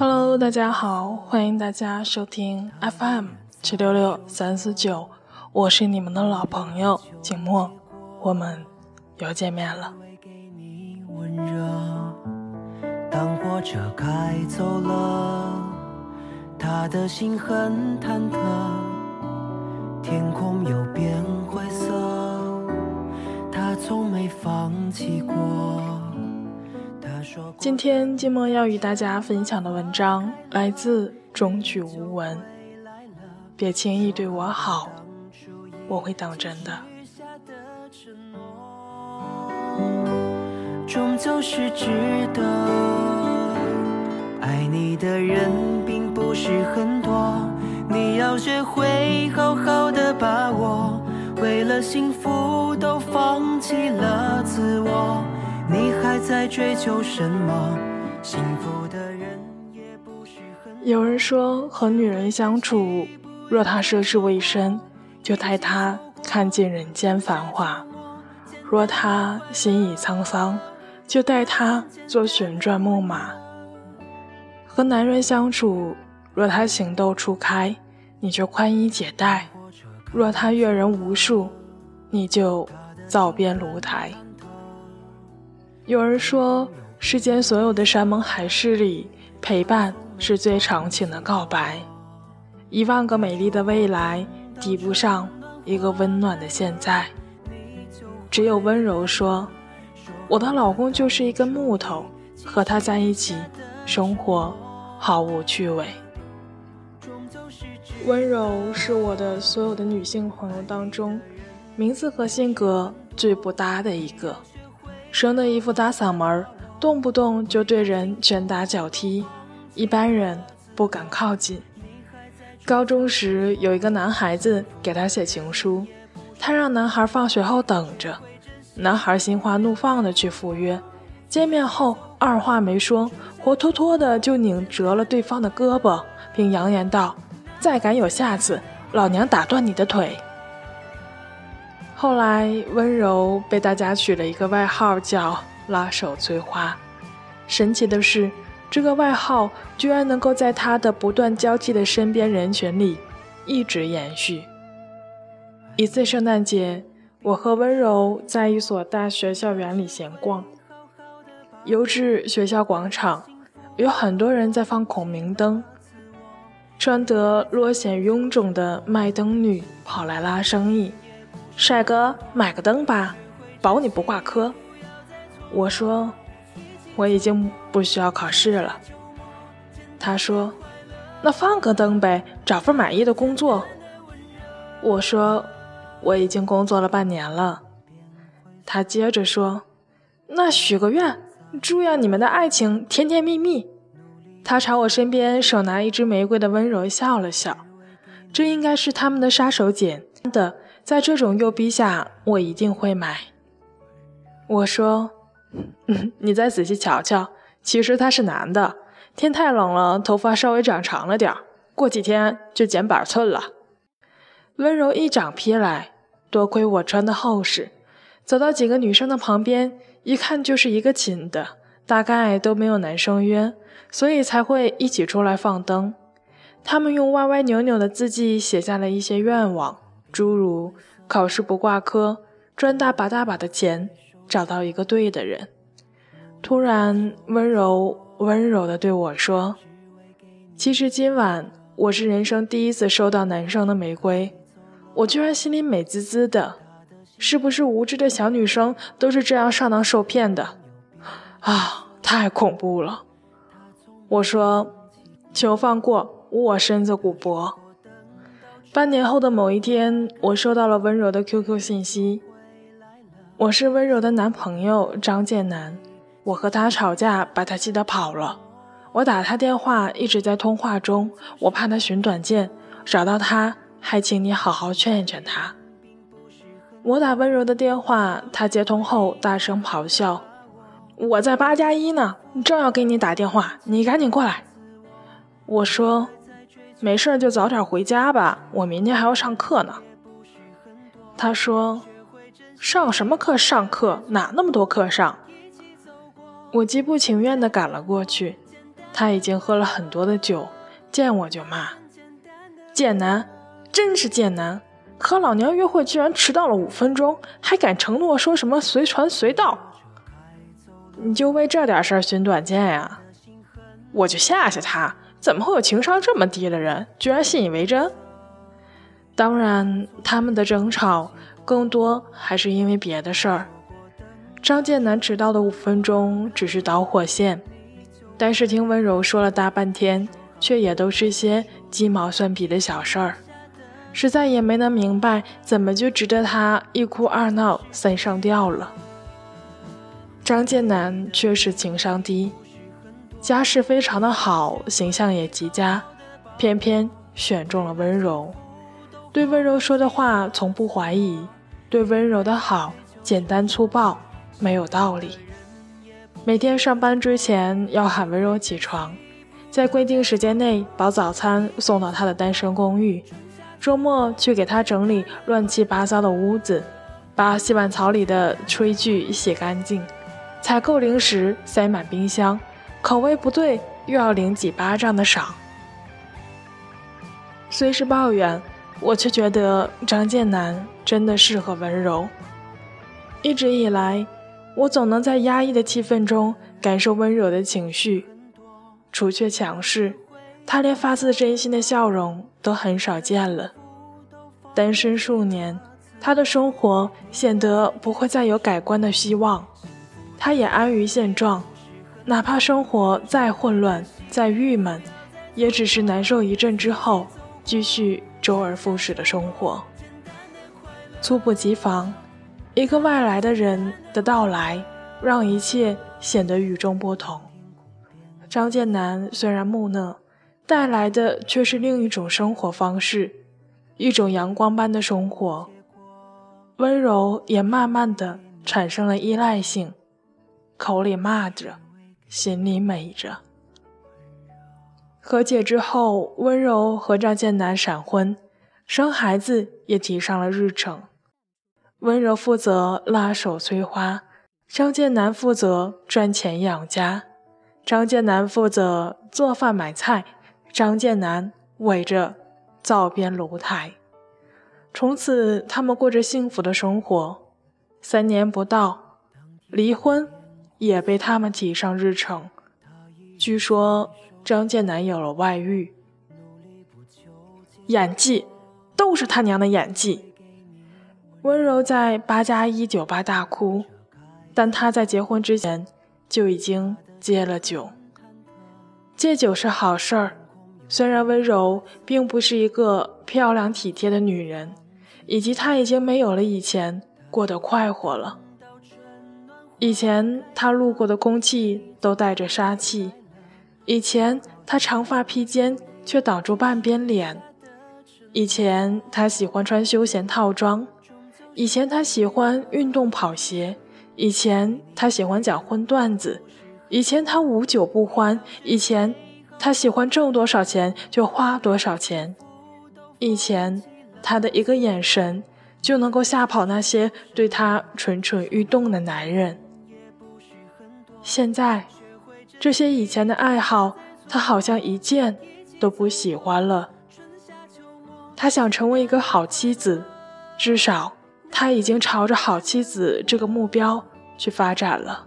Hello，大家好，欢迎大家收听 FM 七六六三四九，我是你们的老朋友景墨，我们又见面了。当火车开走了，他的心很忐忑，天空又变灰色，他从没放弃过。今天寂寞要与大家分享的文章来自中曲无闻。别轻易对我好，我会当真的。终究是值得。爱你的人并不是很多，你要学会好好的把握。为了幸福都放弃了自我。你还在追求什么？幸福的人也不是很。有人说，和女人相处，若她涉世未深，就带她看尽人间繁华；若她心已沧桑，就带她坐旋转木马。和男人相处，若他情窦初开，你就宽衣解带；若他阅人无数，你就造边炉台。有人说，世间所有的山盟海誓里，陪伴是最长情的告白。一万个美丽的未来，抵不上一个温暖的现在。只有温柔说：“我的老公就是一根木头，和他在一起，生活毫无趣味。”温柔是我的所有的女性朋友当中，名字和性格最不搭的一个。生的一副大嗓门儿，动不动就对人拳打脚踢，一般人不敢靠近。高中时有一个男孩子给他写情书，他让男孩放学后等着，男孩心花怒放的去赴约，见面后二话没说，活脱脱的就拧折了对方的胳膊，并扬言道：“再敢有下次，老娘打断你的腿。”后来，温柔被大家取了一个外号，叫“拉手催花”。神奇的是，这个外号居然能够在他的不断交际的身边人群里一直延续。一次圣诞节，我和温柔在一所大学校园里闲逛，游至学校广场，有很多人在放孔明灯，穿得略显臃肿的卖灯女跑来拉生意。帅哥，买个灯吧，保你不挂科。我说，我已经不需要考试了。他说，那放个灯呗，找份满意的工作。我说，我已经工作了半年了。他接着说，那许个愿，祝愿你们的爱情甜甜蜜蜜。他朝我身边手拿一支玫瑰的温柔笑了笑，这应该是他们的杀手锏的。在这种诱逼下，我一定会买。我说：“ 你再仔细瞧瞧，其实他是男的。天太冷了，头发稍微长长了点儿过几天就减板寸了。”温柔一掌劈来，多亏我穿的厚实，走到几个女生的旁边，一看就是一个寝的，大概都没有男生约，所以才会一起出来放灯。他们用歪歪扭扭的字迹写下了一些愿望。诸如考试不挂科，赚大把大把的钱，找到一个对的人。突然，温柔温柔地对我说：“其实今晚我是人生第一次收到男生的玫瑰，我居然心里美滋滋的。是不是无知的小女生都是这样上当受骗的？啊，太恐怖了！”我说：“求放过我身子骨薄。”半年后的某一天，我收到了温柔的 QQ 信息。我是温柔的男朋友张建南，我和他吵架，把他气得跑了。我打他电话，一直在通话中，我怕他寻短见，找到他还请你好好劝一劝他。我打温柔的电话，他接通后大声咆哮：“我在八加一呢，正要给你打电话，你赶紧过来。”我说。没事就早点回家吧，我明天还要上课呢。他说：“上什么课？上课哪那么多课上？”我极不情愿地赶了过去。他已经喝了很多的酒，见我就骂：“贱男，真是贱男！和老娘约会居然迟到了五分钟，还敢承诺说什么随传随到？你就为这点事儿寻短见呀？我就吓吓他，怎么会有情商这么低的人，居然信以为真？当然，他们的争吵更多还是因为别的事儿。张建南迟到的五分钟只是导火线。”但是听温柔说了大半天，却也都是些鸡毛蒜皮的小事儿，实在也没能明白怎么就值得他一哭二闹三上吊了。张建南确实情商低，家世非常的好，形象也极佳，偏偏选中了温柔。对温柔说的话从不怀疑，对温柔的好简单粗暴，没有道理。每天上班之前要喊温柔起床，在规定时间内把早餐送到他的单身公寓。周末去给他整理乱七八糟的屋子，把洗碗槽里的炊具洗干净，采购零食塞满冰箱，口味不对又要领几巴掌的赏。虽是抱怨，我却觉得张建南真的适合温柔。一直以来。我总能在压抑的气氛中感受温柔的情绪，除却强势，他连发自真心的笑容都很少见了。单身数年，他的生活显得不会再有改观的希望，他也安于现状，哪怕生活再混乱、再郁闷，也只是难受一阵之后，继续周而复始的生活。猝不及防。一个外来的人的到来，让一切显得与众不同。张建南虽然木讷，带来的却是另一种生活方式，一种阳光般的生活。温柔也慢慢的产生了依赖性，口里骂着，心里美着。和解之后，温柔和张建南闪婚，生孩子也提上了日程。温柔负责拉手催花，张建南负责赚钱养家。张建南负责做饭买菜，张建南围着灶边炉台。从此，他们过着幸福的生活。三年不到，离婚也被他们提上日程。据说张建南有了外遇，演技都是他娘的演技。温柔在八加一酒吧大哭，但他在结婚之前就已经戒了酒。戒酒是好事儿，虽然温柔并不是一个漂亮体贴的女人，以及她已经没有了以前过得快活了。以前他路过的空气都带着杀气，以前他长发披肩却挡住半边脸，以前他喜欢穿休闲套装。以前他喜欢运动跑鞋，以前他喜欢讲荤段子，以前他无酒不欢，以前他喜欢挣多少钱就花多少钱，以前他的一个眼神就能够吓跑那些对他蠢蠢欲动的男人。现在，这些以前的爱好，他好像一件都不喜欢了。他想成为一个好妻子，至少。他已经朝着好妻子这个目标去发展了。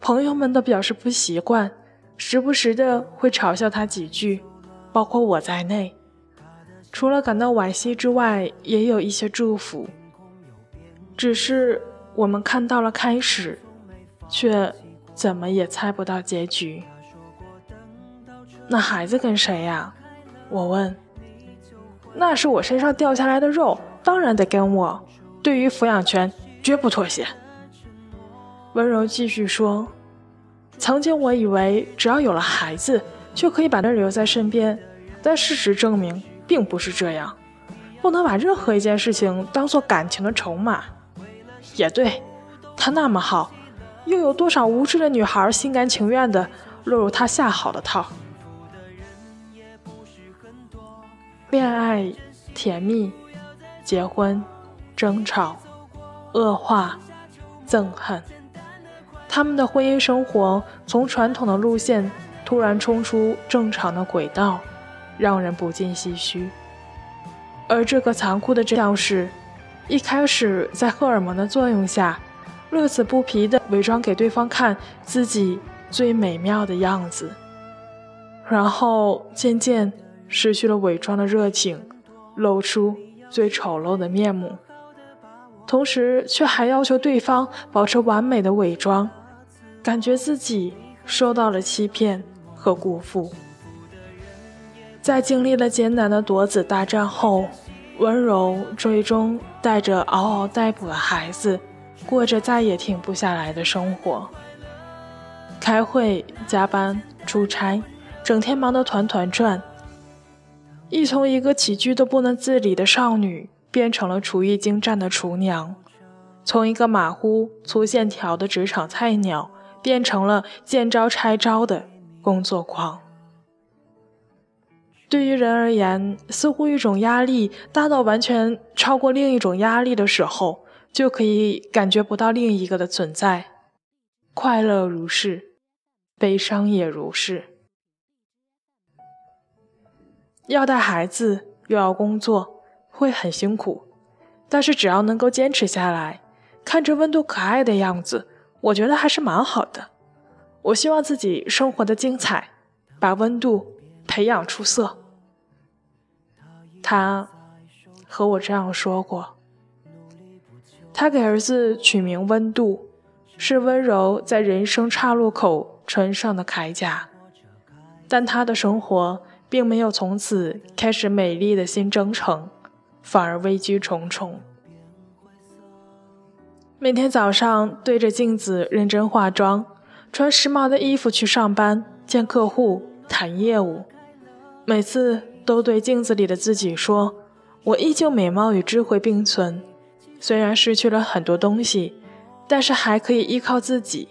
朋友们都表示不习惯，时不时的会嘲笑他几句，包括我在内。除了感到惋惜之外，也有一些祝福。只是我们看到了开始，却怎么也猜不到结局。那孩子跟谁呀？我问。那是我身上掉下来的肉。当然得跟我，对于抚养权绝不妥协。温柔继续说：“曾经我以为只要有了孩子就可以把他留在身边，但事实证明并不是这样。不能把任何一件事情当做感情的筹码。也对，他那么好，又有多少无知的女孩心甘情愿的落入他下好的套？恋爱甜蜜。”结婚，争吵，恶化，憎恨，他们的婚姻生活从传统的路线突然冲出正常的轨道，让人不禁唏嘘。而这个残酷的真相是，一开始在荷尔蒙的作用下，乐此不疲地伪装给对方看自己最美妙的样子，然后渐渐失去了伪装的热情，露出最丑陋的面目，同时却还要求对方保持完美的伪装，感觉自己受到了欺骗和辜负。在经历了艰难的夺子大战后，温柔最终带着嗷嗷待哺的孩子，过着再也停不下来的生活。开会、加班、出差，整天忙得团团转。一从一个起居都不能自理的少女，变成了厨艺精湛的厨娘；从一个马虎、粗线条的职场菜鸟，变成了见招拆招的工作狂。对于人而言，似乎一种压力大到完全超过另一种压力的时候，就可以感觉不到另一个的存在。快乐如是，悲伤也如是。要带孩子又要工作，会很辛苦，但是只要能够坚持下来，看着温度可爱的样子，我觉得还是蛮好的。我希望自己生活的精彩，把温度。培养出色。他和我这样说过。他给儿子取名温度，是温柔在人生岔路口穿上的铠甲。但他的生活并没有从此开始美丽的新征程，反而危机重重。每天早上对着镜子认真化妆，穿时髦的衣服去上班、见客户、谈业务。每次都对镜子里的自己说：“我依旧美貌与智慧并存，虽然失去了很多东西，但是还可以依靠自己。”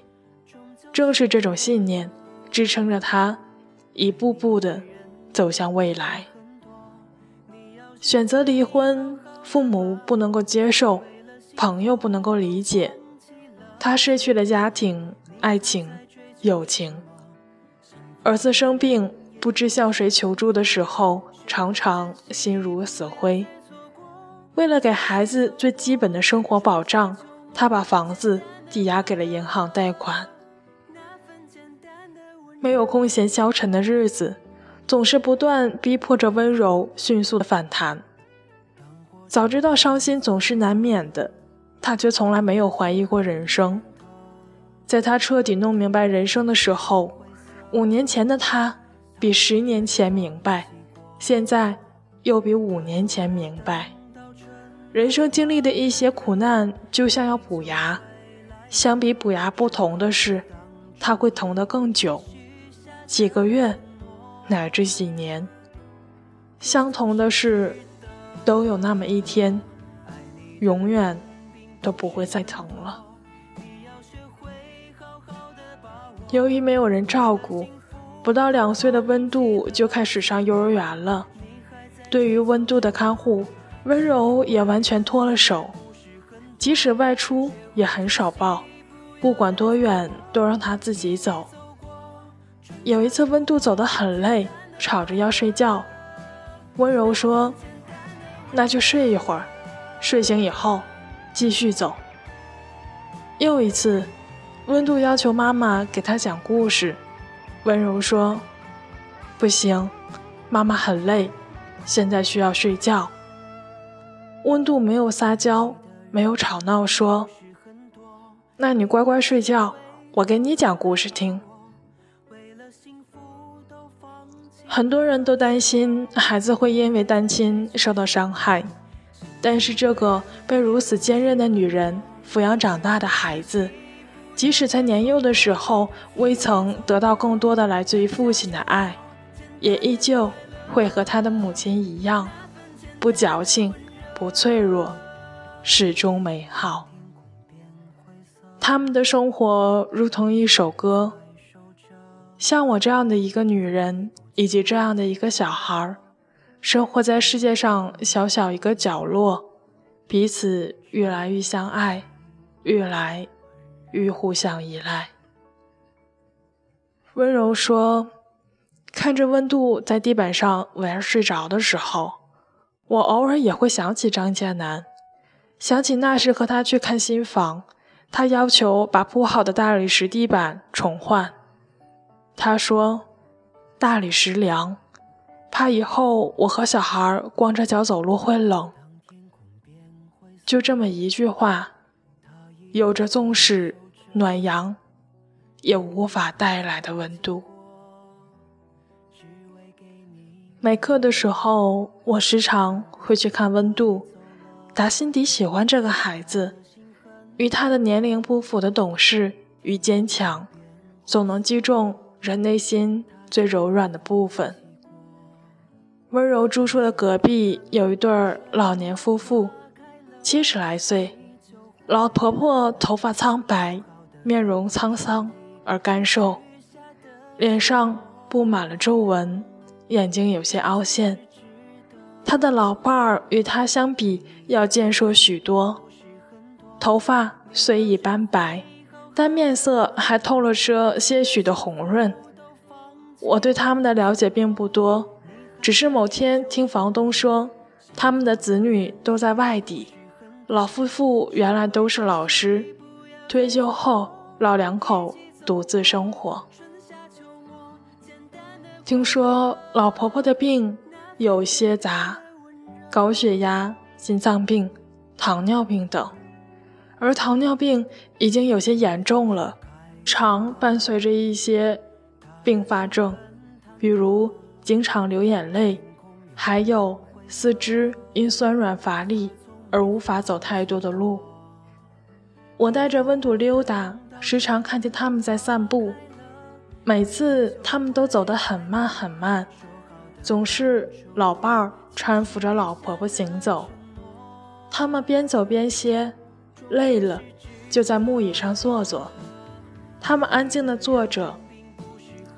正是这种信念支撑着他一步步的走向未来。选择离婚，父母不能够接受，朋友不能够理解，他失去了家庭、爱情、友情。儿子生病。不知向谁求助的时候，常常心如死灰。为了给孩子最基本的生活保障，他把房子抵押给了银行贷款。没有空闲消沉的日子，总是不断逼迫着温柔迅速的反弹。早知道伤心总是难免的，他却从来没有怀疑过人生。在他彻底弄明白人生的时候，五年前的他。比十年前明白，现在又比五年前明白。人生经历的一些苦难，就像要补牙，相比补牙不同的是，它会疼得更久，几个月乃至几年。相同的是，都有那么一天，永远都不会再疼了。由于没有人照顾。不到两岁的温度就开始上幼儿园了。对于温度的看护，温柔也完全脱了手。即使外出也很少抱，不管多远都让他自己走。有一次，温度走得很累，吵着要睡觉。温柔说：“那就睡一会儿，睡醒以后继续走。”又一次，温度要求妈妈给他讲故事。温柔说：“不行，妈妈很累，现在需要睡觉。”温度没有撒娇，没有吵闹，说：“那你乖乖睡觉，我给你讲故事听。”很多人都担心孩子会因为单亲受到伤害，但是这个被如此坚韧的女人抚养长大的孩子。即使在年幼的时候未曾得到更多的来自于父亲的爱，也依旧会和他的母亲一样，不矫情，不脆弱，始终美好。他们的生活如同一首歌，像我这样的一个女人，以及这样的一个小孩，生活在世界上小小一个角落，彼此越来越相爱，越来。越互相依赖。温柔说：“看着温度在地板上玩睡着的时候，我偶尔也会想起张建南，想起那时和他去看新房，他要求把铺好的大理石地板重换。他说：“大理石凉，怕以后我和小孩光着脚走路会冷。”就这么一句话，有着纵使暖阳也无法带来的温度。没课的时候，我时常会去看温度，打心底喜欢这个孩子，与他的年龄不符的懂事与坚强，总能击中人内心最柔软的部分。温柔住处的隔壁有一对老年夫妇，七十来岁，老婆婆头发苍白，面容沧桑而干瘦，脸上布满了皱纹。眼睛有些凹陷，他的老伴儿与他相比要健硕许多，头发虽已斑白，但面色还透露着些许的红润。我对他们的了解并不多，只是某天听房东说，他们的子女都在外地，老夫妇原来都是老师，退休后老两口独自生活。听说老婆婆的病有些杂，高血压、心脏病、糖尿病等，而糖尿病已经有些严重了，常伴随着一些并发症，比如经常流眼泪，还有四肢因酸软乏力而无法走太多的路。我带着温度溜达，时常看见他们在散步。每次他们都走得很慢很慢，总是老伴儿搀扶着老婆婆行走。他们边走边歇，累了就在木椅上坐坐。他们安静地坐着，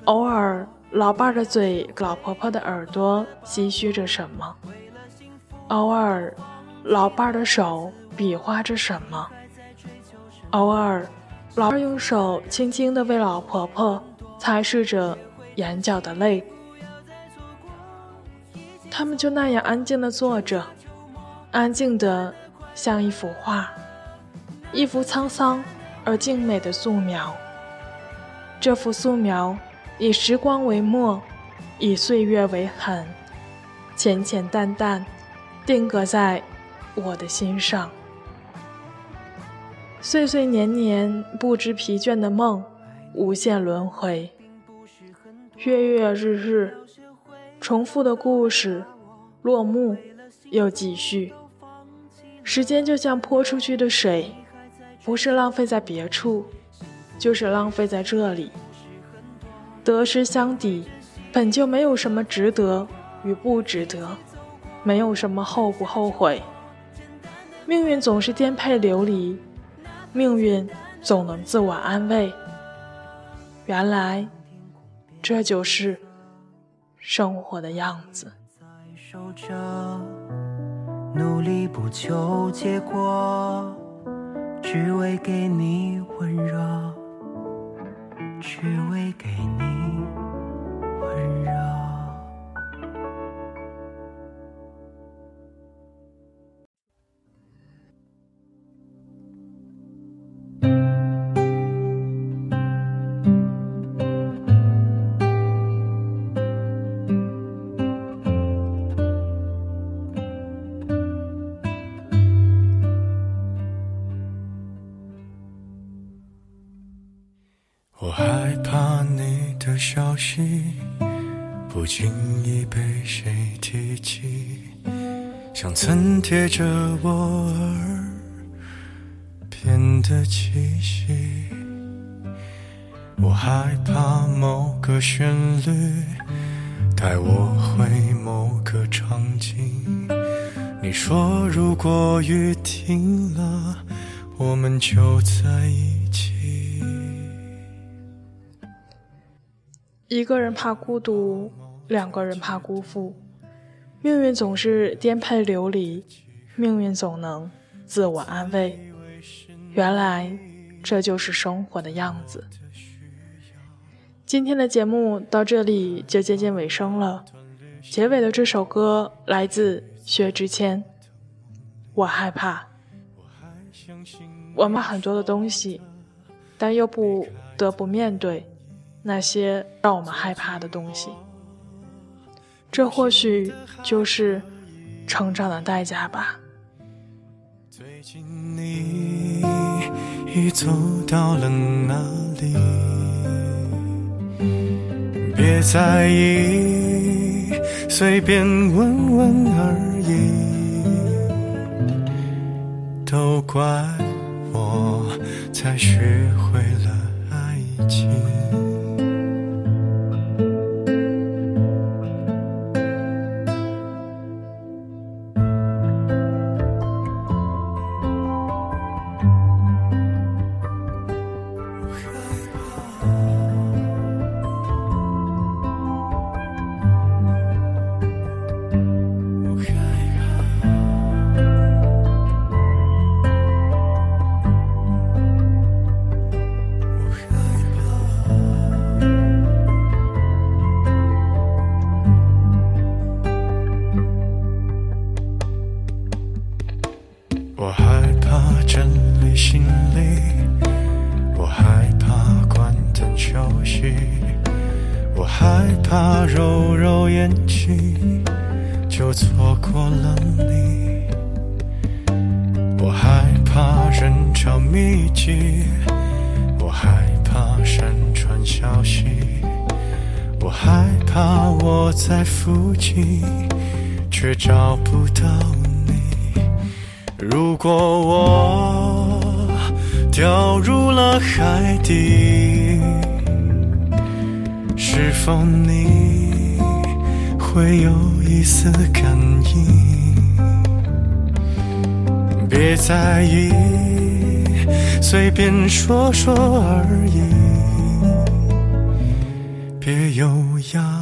偶尔老伴儿的嘴老婆婆的耳朵唏嘘着什么，偶尔老伴儿的手比划着什么，偶尔老伴儿用手轻轻地为老婆婆。擦拭着眼角的泪，他们就那样安静地坐着，安静的像一幅画，一幅沧桑而静美的素描。这幅素描以时光为墨，以岁月为痕，浅浅淡淡，定格在我的心上。岁岁年年不知疲倦的梦。无限轮回，月月日日，重复的故事，落幕又继续。时间就像泼出去的水，不是浪费在别处，就是浪费在这里。得失相抵，本就没有什么值得与不值得，没有什么后不后悔。命运总是颠沛流离，命运总能自我安慰。原来，这就是生活的样子。努力不求结果，只为给你温热，只为给你经意被谁提起，像曾贴着我耳边的气息。我害怕某个旋律带我回某个场景。你说如果雨停了，我们就在一起。一个人怕孤独，两个人怕辜负，命运总是颠沛流离，命运总能自我安慰。原来这就是生活的样子。今天的节目到这里就接近尾声了。结尾的这首歌来自薛之谦，《我害怕》。我们很多的东西，但又不得不面对那些让我们害怕的东西。这或许就是成长的代价吧。最近你已走到了哪里？别在意，随便问问而已。都怪我才学会了爱情。就错过了你，我害怕人潮密集，我害怕山川消息，我害怕我在附近，却找不到你。如果我掉入了海底，是否你？会有一丝感应，别在意，随便说说而已，别优雅